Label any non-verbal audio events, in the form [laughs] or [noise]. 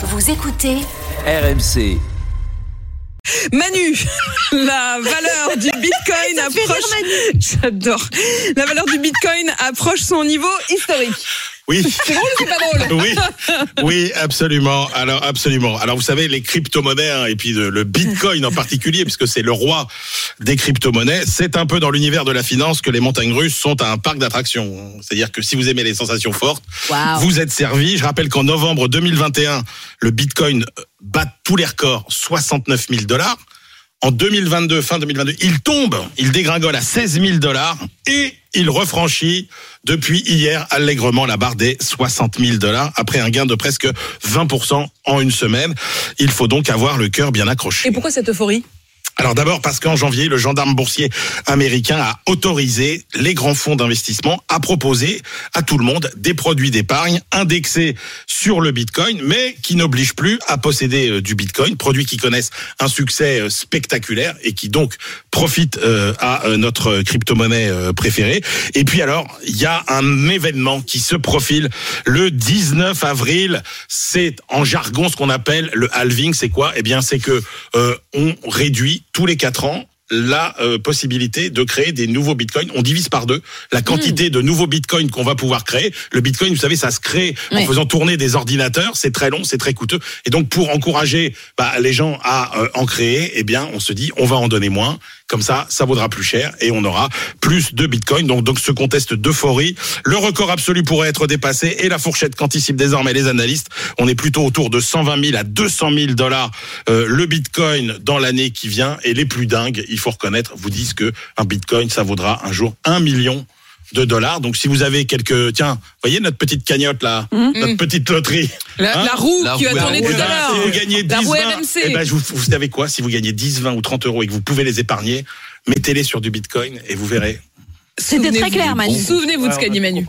Vous écoutez RMC. Manu, [laughs] la valeur du [laughs] Bitcoin approche. J'adore. La valeur du Bitcoin approche son niveau historique. Oui. [laughs] C'est drôle ou c'est pas drôle [laughs] Oui, oui, absolument. Alors, absolument. Alors, vous savez, les crypto-monnaies, hein, et puis le, le Bitcoin en particulier, puisque c'est le roi des crypto-monnaies, c'est un peu dans l'univers de la finance que les montagnes russes sont un parc d'attractions. C'est-à-dire que si vous aimez les sensations fortes, vous êtes servi. Je rappelle qu'en novembre 2021, le Bitcoin bat tous les records, 69 000 dollars. En 2022, fin 2022, il tombe, il dégringole à 16 000 dollars et il refranchit depuis hier allègrement la barre des 60 000 dollars après un gain de presque 20% en une semaine. Il faut donc avoir le cœur bien accroché. Et pourquoi cette euphorie? Alors d'abord parce qu'en janvier, le gendarme boursier américain a autorisé les grands fonds d'investissement à proposer à tout le monde des produits d'épargne indexés sur le Bitcoin, mais qui n'obligent plus à posséder euh, du Bitcoin, produits qui connaissent un succès euh, spectaculaire et qui donc profitent euh, à notre crypto-monnaie préférée. Et puis alors, il y a un événement qui se profile le 19 avril. C'est en jargon ce qu'on appelle le halving. C'est quoi? Eh bien, c'est que on réduit tous les quatre ans la euh, possibilité de créer des nouveaux bitcoins. On divise par deux la quantité de nouveaux bitcoins qu'on va pouvoir créer. Le bitcoin, vous savez, ça se crée en faisant tourner des ordinateurs. C'est très long, c'est très coûteux. Et donc, pour encourager bah, les gens à euh, en créer, eh bien, on se dit, on va en donner moins. Comme ça, ça vaudra plus cher et on aura plus de bitcoins. Donc, donc ce conteste d'euphorie, le record absolu pourrait être dépassé et la fourchette qu'anticipent désormais les analystes, on est plutôt autour de 120 000 à 200 000 dollars euh, le bitcoin dans l'année qui vient. Et les plus dingues, il faut reconnaître, vous disent que un bitcoin, ça vaudra un jour un million de dollars. Donc si vous avez quelques, tiens, voyez notre petite cagnotte là, notre petite loterie. La, Hein? la roue La qui a roue, tourné Eh tout à l'heure. si vous gagnez 10, La roue 20, RMC. eh ben, vous, vous savez quoi? Si vous gagnez 10, 20 ou 30 euros et que vous pouvez les épargner, mettez-les sur du bitcoin et vous verrez. C'était très clair, Manu. Souvenez-vous de ce qu'a dit Manu.